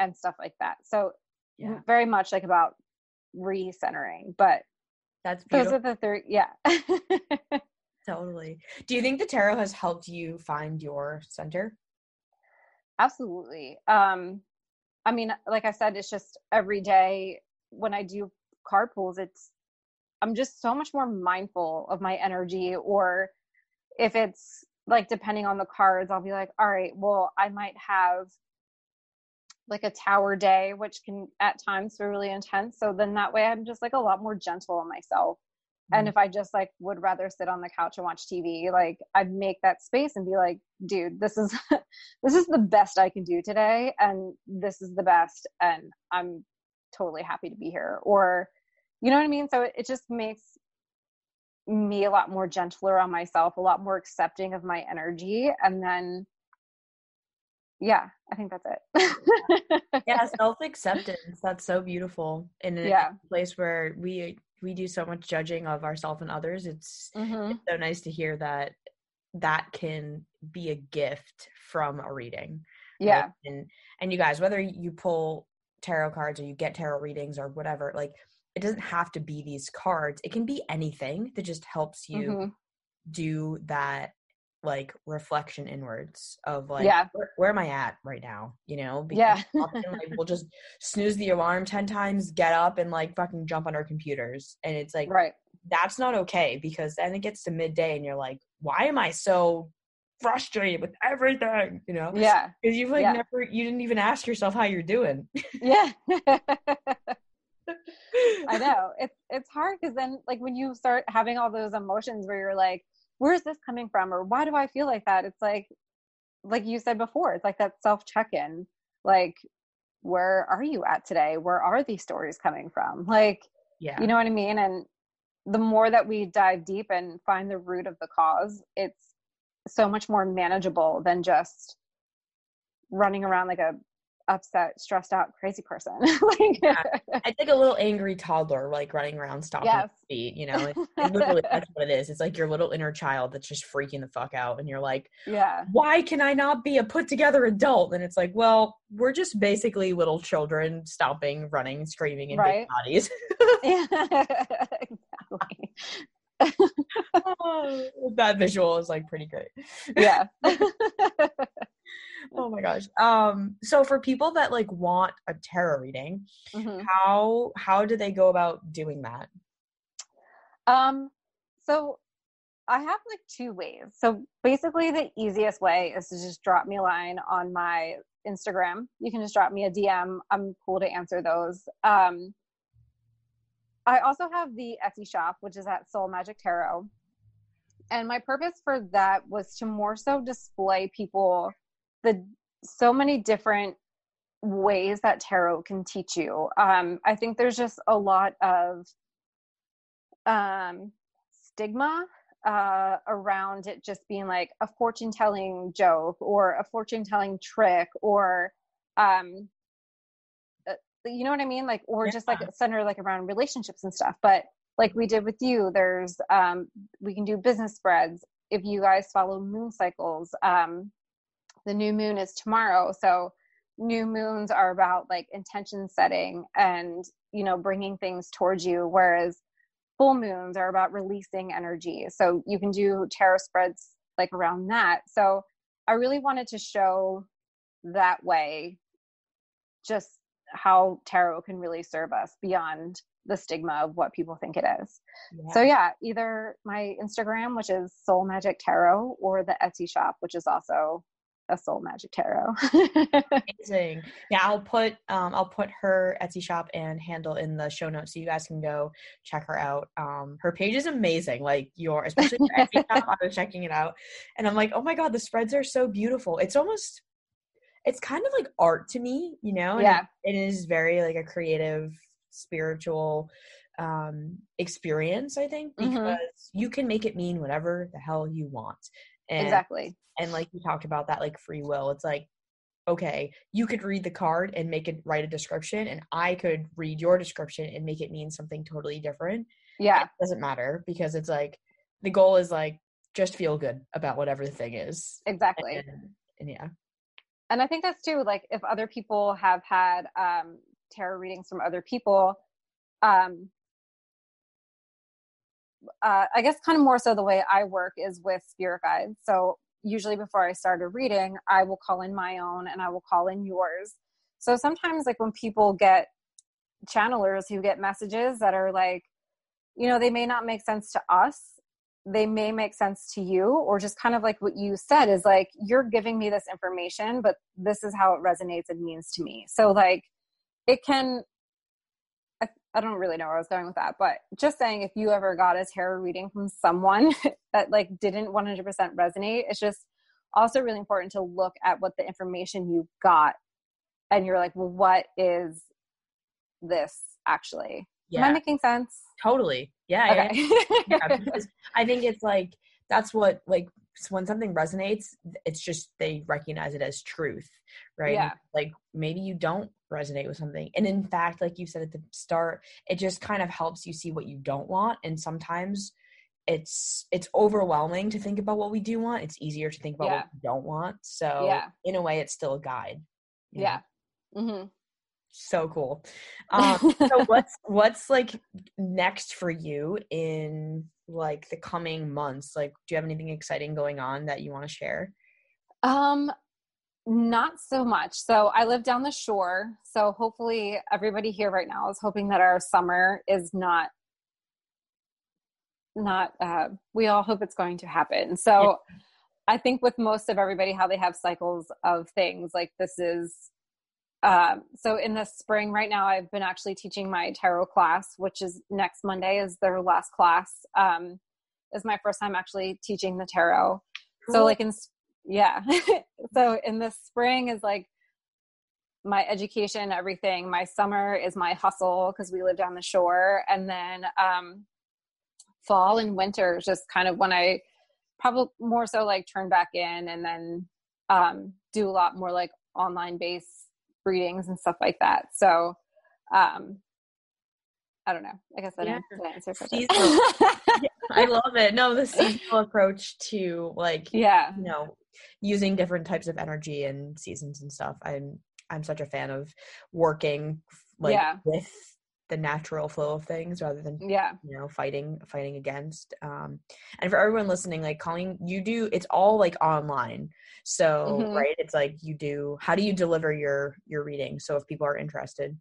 Speaker 2: and stuff like that. So
Speaker 1: Yeah.
Speaker 2: very much like about recentering, but
Speaker 1: That's
Speaker 2: those
Speaker 1: beautiful.
Speaker 2: are the three. Yeah.
Speaker 1: Totally. Do you think the tarot has helped you find your center?
Speaker 2: Absolutely. Um, I mean, like I said, it's just every day when I do card pulls, it's I'm just so much more mindful of my energy. Or if it's like depending on the cards, I'll be like, all right, well, I might have like a tower day, which can at times be really intense. So then that way I'm just like a lot more gentle on myself. And
Speaker 1: Mhm.
Speaker 2: if I just like would rather sit on the couch and watch TV, like I'd make that space and be like, dude, this is this is the best I can do today and this is the best and I'm totally happy to be here. Or you know what I mean? So it, it just makes me a lot more gentler on myself, a lot more accepting of my energy. And then yeah, I think that's it.
Speaker 1: yeah, self acceptance. That's so beautiful. In
Speaker 2: Yeah.
Speaker 1: a place where we we do so much judging of ourselves and others, it's
Speaker 2: Mhm.
Speaker 1: so nice to hear that that can be a gift from a reading. right?
Speaker 2: Yeah.
Speaker 1: And and you guys, whether you pull tarot cards or you get tarot readings or whatever, like it doesn't have to be these cards. It can be anything that just helps you
Speaker 2: Mhm.
Speaker 1: do that like reflection inwards of like
Speaker 2: Yeah.
Speaker 1: where, where am I at right now? You know?
Speaker 2: Yeah.
Speaker 1: often like we'll just snooze the alarm ten times, get up and like fucking jump on our computers. And it's like
Speaker 2: Right.
Speaker 1: that's not okay because then it gets to midday and you're like, why am I so frustrated with everything? You know?
Speaker 2: Yeah.
Speaker 1: Because you've like
Speaker 2: Yeah.
Speaker 1: never you didn't even ask yourself how you're doing.
Speaker 2: Yeah. I know. It's it's hard because then like when you start having all those emotions where you're like, where's this coming from? Or why do I feel like that? It's like like you said before, it's like that self check-in. Like, where are you at today? Where are these stories coming from? Like,
Speaker 1: Yeah.
Speaker 2: you know what I mean? And the more that we dive deep and find the root of the cause, it's so much more manageable than just running around like a upset, stressed out, crazy person. like,
Speaker 1: It's like a little angry toddler like running around stomping
Speaker 2: Yes.
Speaker 1: feet, you know? It, it literally that's what it is. It's like your little inner child that's just freaking the fuck out and you're like,
Speaker 2: yeah.
Speaker 1: why can I not be a put together adult? And it's like, well, we're just basically little children stomping, running, screaming in
Speaker 2: Right.
Speaker 1: big bodies.
Speaker 2: Yeah. exactly.
Speaker 1: that visual is like pretty great.
Speaker 2: Yeah.
Speaker 1: Oh my gosh. Um so for people that like want a tarot reading,
Speaker 2: Mhm.
Speaker 1: how how do they go about doing that?
Speaker 2: Um, so I have like two ways. So basically, the easiest way is to just drop me a line on my Instagram. You can just drop me a DM. I'm cool to answer those. Um, I also have the Etsy shop, which is at Soul Magic Tarot. And my purpose for that was to more so display people the so many different ways that tarot can teach you. Um, I think there's just a lot of um, stigma uh, around it just being like a fortune telling joke or a fortune telling trick or um, uh, you know what I mean? Like, or just like
Speaker 1: Yeah.
Speaker 2: center like around relationships and stuff. But like we did with you, there's um, we can do business spreads if you guys follow moon cycles. Um, the new moon is tomorrow, so new moons are about like intention setting and you know bringing things towards you, whereas full moons are about releasing energy. So you can do tarot spreads like around that. So I really wanted to show that way just how tarot can really serve us beyond the stigma of what people think it is. So yeah, either my Instagram, which is Soul Magic Tarot, or the Etsy shop, which is also a Soul Magic Tarot.
Speaker 1: amazing. Yeah, I'll put um I'll put her Etsy shop and handle in the show notes so you guys can go check her out. Um her page is amazing. Like your especially your Etsy shop, I was checking it out and I'm like, oh my god, the spreads are so beautiful. It's almost it's kind of like art to me, you know? And
Speaker 2: Yeah.
Speaker 1: it, is very like a creative, spiritual um experience, I think,
Speaker 2: Mhm.
Speaker 1: because you can make it mean whatever the hell you want. And
Speaker 2: exactly.
Speaker 1: and like you talked about that like free will it's like okay you could read the card and make it write a description and i could read your description and make it mean something totally different
Speaker 2: Yeah.
Speaker 1: it doesn't matter because it's like the goal is like just feel good about whatever the thing is
Speaker 2: Exactly.
Speaker 1: and, and yeah
Speaker 2: and I think that's too like if other people have had um, tarot readings from other people, um, uh, I guess kind of more so the way I work is with spirit guides. So usually before I start a reading, I will call in my own and I will call in yours. So sometimes, like when people get channelers who get messages that are like, you know, they may not make sense to us, they may make sense to you, or just kind of like what you said is like, you're giving me this information, but this is how it resonates and means to me. So, like, it can I don't really know where I was going with that, but just saying if you ever got a tarot reading from someone that like didn't 100% resonate, it's just also really important to look at what the information you got and you're like, well, what is this actually? Yeah. Am I making sense?
Speaker 1: Totally. Yeah. Okay. yeah. yeah I think it's like, that's what like when something resonates, it's just they recognize it as truth, right? Yeah. Like maybe you don't resonate with something. And in fact, like you said at the start, it just kind of helps you see what you don't want. And sometimes it's it's overwhelming to think about what we do want. It's easier to think about yeah. what we don't want. So yeah. in a way it's still a guide.
Speaker 2: Yeah. Mm-hmm.
Speaker 1: So cool. Um, so what's what's like next for you in like the coming months? Like, do you have anything exciting going on that you want to share?
Speaker 2: Um, not so much. So I live down the shore. So hopefully everybody here right now is hoping that our summer is not not uh we all hope it's going to happen. So yeah. I think with most of everybody how they have cycles of things like this is um, so in the spring right now i've been actually teaching my tarot class which is next monday is their last class. Um, is my first time actually teaching the tarot. Cool. so like in yeah. So in the spring is like my education everything. My summer is my hustle because we live down the shore. And then um, fall and winter is just kind of when i probably more so like turn back in and then um, do a lot more like online based readings and stuff like that. So, um, I don't know. I guess that yeah. answers
Speaker 1: I love it. No, the seasonal approach to like,
Speaker 2: yeah,
Speaker 1: you know, using different types of energy and seasons and stuff. I'm I'm such a fan of working like yeah. with the natural flow of things rather than
Speaker 2: yeah.
Speaker 1: you know fighting fighting against um and for everyone listening like calling you do it's all like online. So mm-hmm. right it's like you do how do you deliver your your reading? So if people are interested.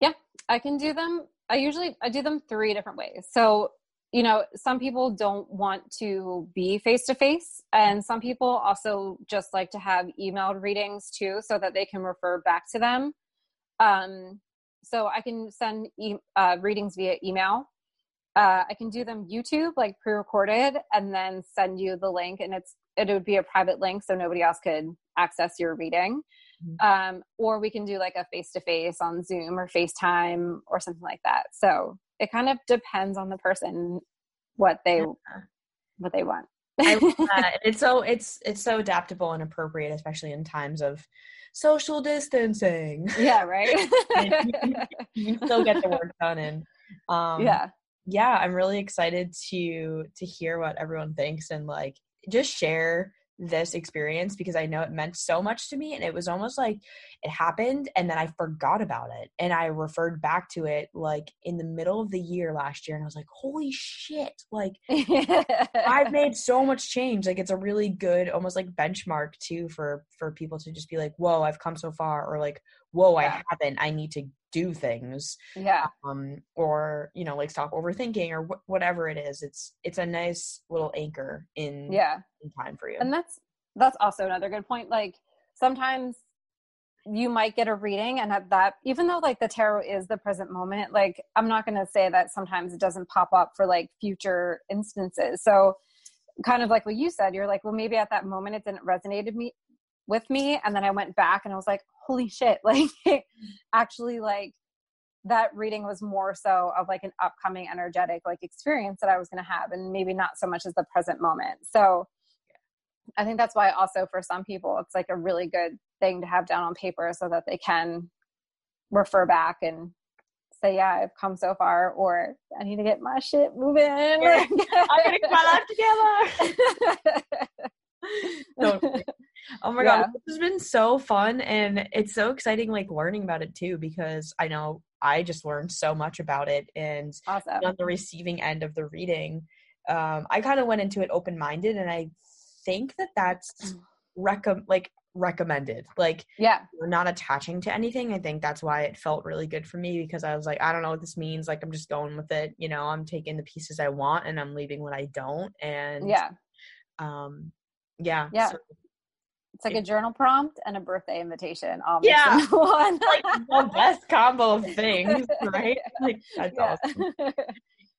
Speaker 2: Yeah i can do them i usually i do them three different ways. So you know some people don't want to be face to face and some people also just like to have emailed readings too so that they can refer back to them. Um so I can send e- uh, readings via email. Uh, I can do them YouTube, like pre-recorded, and then send you the link, and it's it would be a private link, so nobody else could access your reading. Mm-hmm. Um, or we can do like a face-to-face on Zoom or FaceTime or something like that. So it kind of depends on the person what they yeah. what they want.
Speaker 1: I love that. It's so it's it's so adaptable and appropriate, especially in times of social distancing.
Speaker 2: Yeah, right.
Speaker 1: you, still get the work done, and um,
Speaker 2: yeah,
Speaker 1: yeah. I'm really excited to to hear what everyone thinks and like just share this experience because I know it meant so much to me and it was almost like it happened and then I forgot about it and I referred back to it like in the middle of the year last year and I was like holy shit like I've made so much change like it's a really good almost like benchmark too for for people to just be like whoa I've come so far or like whoa yeah. I haven't I need to do things
Speaker 2: yeah.
Speaker 1: um or you know like stop overthinking or wh- whatever it is it's it's a nice little anchor in
Speaker 2: yeah.
Speaker 1: in time for you.
Speaker 2: And that's that's also another good point like sometimes you might get a reading and at that even though like the tarot is the present moment like i'm not going to say that sometimes it doesn't pop up for like future instances. So kind of like what you said you're like well maybe at that moment it didn't resonate me with me and then i went back and i was like holy shit. Like actually like that reading was more so of like an upcoming energetic like experience that i was going to have and maybe not so much as the present moment. So i think that's why also for some people it's like a really good thing to have down on paper so that they can refer back and say yeah i've come so far or i need to get my shit moving.
Speaker 1: I'm gonna get my life together. No Oh my
Speaker 2: Yeah.
Speaker 1: god, this has been so fun and it's so exciting like learning about it too because I know I just learned so much about it and
Speaker 2: Awesome.
Speaker 1: on the receiving end of the reading, um, I kind of went into it open minded and I think that that's
Speaker 2: Mm.
Speaker 1: recom like recommended. Like
Speaker 2: Yeah.
Speaker 1: we're not attaching to anything. I think that's why it felt really good for me because I was like, I don't know what this means. Like I'm just going with it. You know, I'm taking the pieces I want and I'm leaving what I don't. And
Speaker 2: Yeah.
Speaker 1: um, yeah,
Speaker 2: Yeah.
Speaker 1: so
Speaker 2: It's like a journal prompt and a birthday invitation. All
Speaker 1: Yeah.
Speaker 2: one.
Speaker 1: like the best combo of things, right? Like that's
Speaker 2: yeah.
Speaker 1: awesome.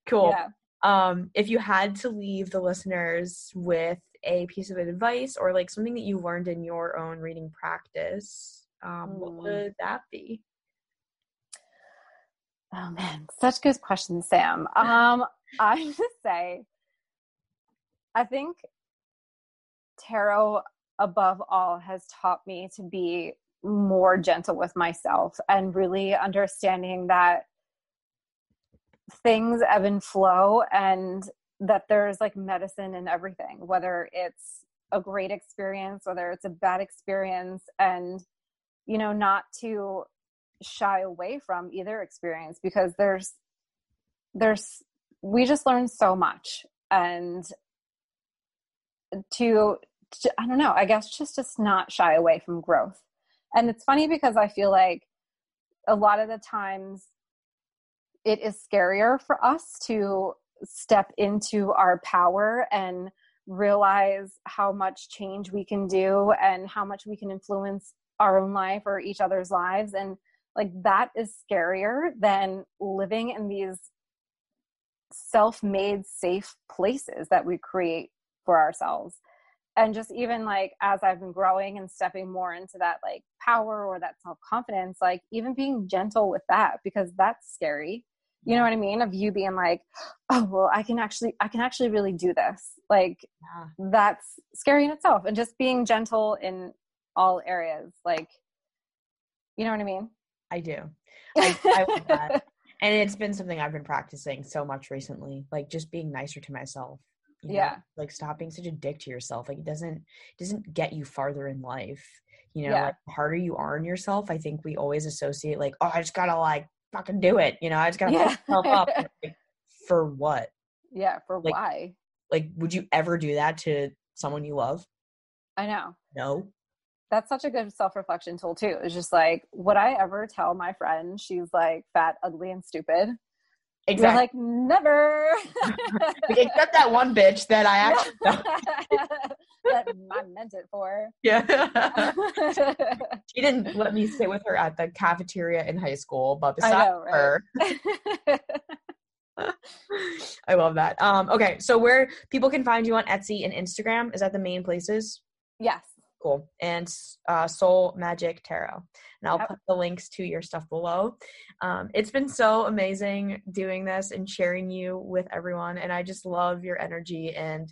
Speaker 1: Cool.
Speaker 2: Yeah.
Speaker 1: Um, if you had to leave the listeners with a piece of advice or like something that you learned in your own reading practice, um, what
Speaker 2: Mm.
Speaker 1: would that be?
Speaker 2: Oh man, such good questions, Sam. Um, I would say, I think tarot above all has taught me to be more gentle with myself and really understanding that things ebb and flow and that there's like medicine in everything, whether it's a great experience, whether it's a bad experience, and you know, not to shy away from either experience because there's there's we just learn so much. And to, i don't know i guess just just not shy away from growth. And it's funny because i feel like a lot of the times it is scarier for us to step into our power and realize how much change we can do and how much we can influence our own life or each other's lives. And like that is scarier than living in these self-made safe places that we create for ourselves and just even like as i've been growing and stepping more into that like power or that self-confidence like even being gentle with that because that's scary you know what i mean of you being like oh well i can actually i can actually really do this like
Speaker 1: Yeah.
Speaker 2: that's scary in itself and just being gentle in all areas like you know what i mean
Speaker 1: I do. I, I love that. And it's been something I've been practicing so much recently, like just being nicer to myself. You know?
Speaker 2: Yeah.
Speaker 1: Like stop being such a dick to yourself. Like it doesn't it doesn't get you farther in life. You know,
Speaker 2: Yeah.
Speaker 1: like the harder you are on yourself, I think we always associate like, oh, I just gotta like fucking do it. You know, I just gotta
Speaker 2: Yeah.
Speaker 1: myself up. Like, for what?
Speaker 2: yeah for
Speaker 1: Like-
Speaker 2: why
Speaker 1: Like, would you ever do that to someone you love?
Speaker 2: i know
Speaker 1: No.
Speaker 2: that's such a good self-reflection tool too it's just like would i ever tell my friend she's like fat ugly and stupid You're
Speaker 1: Exactly.
Speaker 2: like never
Speaker 1: except that one bitch that I actually
Speaker 2: that i meant it for
Speaker 1: Yeah. she didn't let me sit with her at the cafeteria in high school, but
Speaker 2: I
Speaker 1: besides
Speaker 2: know, right?
Speaker 1: her, I love that. Um, okay, so where people can find you on Etsy and Instagram is that the main places?
Speaker 2: yes
Speaker 1: Cool. And uh, Soul Magic Tarot. And I'll
Speaker 2: Yep.
Speaker 1: put the links to your stuff below. Um, it's been so amazing doing this and sharing you with everyone. And I just love your energy. And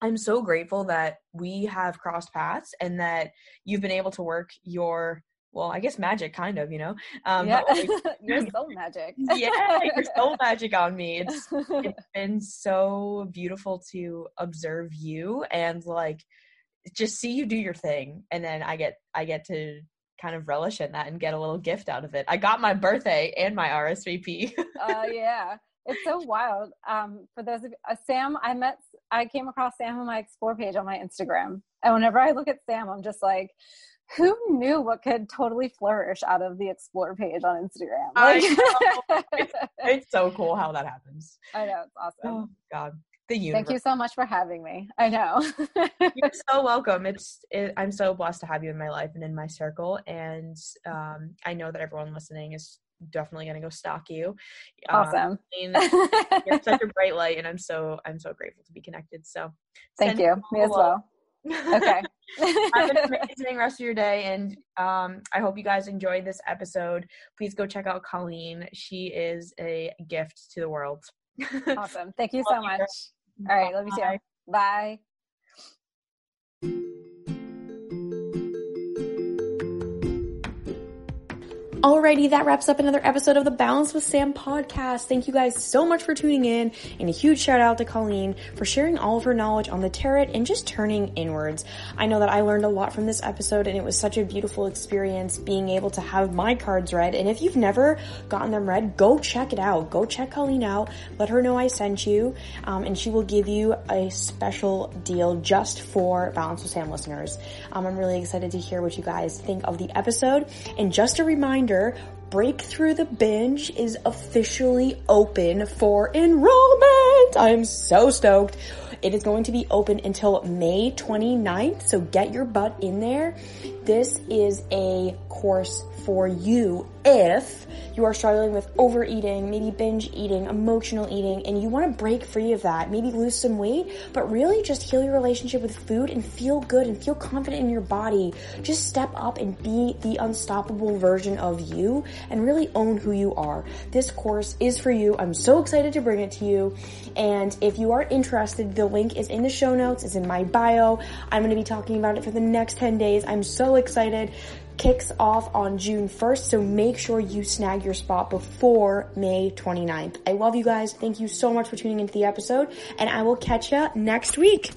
Speaker 1: I'm so grateful that we have crossed paths and that you've been able to work your, well, I guess magic, kind of, you know? Um,
Speaker 2: yeah
Speaker 1: like,
Speaker 2: you're so magic
Speaker 1: yeah, your soul magic on me. It's it's been so beautiful to observe you and like just see you do your thing and then i get i get to kind of relish in that and get a little gift out of it. I got my birthday and my rsvp
Speaker 2: uh, yeah. It's so wild. Um for those of uh, sam i met i came across sam on my explore page on my instagram and whenever i look at sam i'm just like who knew what could totally flourish out of the explore page on instagram? Like-
Speaker 1: it's so cool how that happens.
Speaker 2: I know it's awesome.
Speaker 1: Oh god the universe
Speaker 2: thank you so much for having me. I know.
Speaker 1: You're so welcome. It's it, i'm so blessed to have you in my life and in my circle and um i know that everyone listening is definitely going to go stalk you. Um,
Speaker 2: awesome.
Speaker 1: I mean, you're such a bright light and i'm so i'm so grateful to be connected so
Speaker 2: thank you. me as well. Okay.
Speaker 1: Have an amazing rest of your day and um, i hope you guys enjoyed this episode. Please go check out colleen. She is a gift to the world
Speaker 2: awesome. Thank you so much. All right love you too. Bye
Speaker 1: Alrighty, that wraps up another episode of the Balance with Sam podcast. Thank you guys so much for tuning in, and a huge shout out to Colleen for sharing all of her knowledge on the tarot and just turning inwards. I know that I learned a lot from this episode, and it was such a beautiful experience being able to have my cards read. And if you've never gotten them read, go check it out. Go check Colleen out. Let her know I sent you, um, and she will give you a special deal just for Balance with Sam listeners. Um, I'm really excited to hear what you guys think of the episode. And just a reminder reminder, Breakthrough the Binge is officially open for enrollment. I'm so stoked. It is going to be open until May 29th, so get your butt in there. This is a course for you if you are struggling with overeating, maybe binge eating, emotional eating, and you want to break free of that, maybe lose some weight, but really just heal your relationship with food and feel good and feel confident in your body. Just step up and be the unstoppable version of you and really own who you are. This course is for you. I'm so excited to bring it to you. And if you are interested, the link is in the show notes, it's in my bio. I'm going to be talking about it for the next 10 days. I'm so excited kicks off on June 1st, so make sure you snag your spot before May 29th. I love you guys. Thank you so much for tuning into the episode, and I will catch you next week.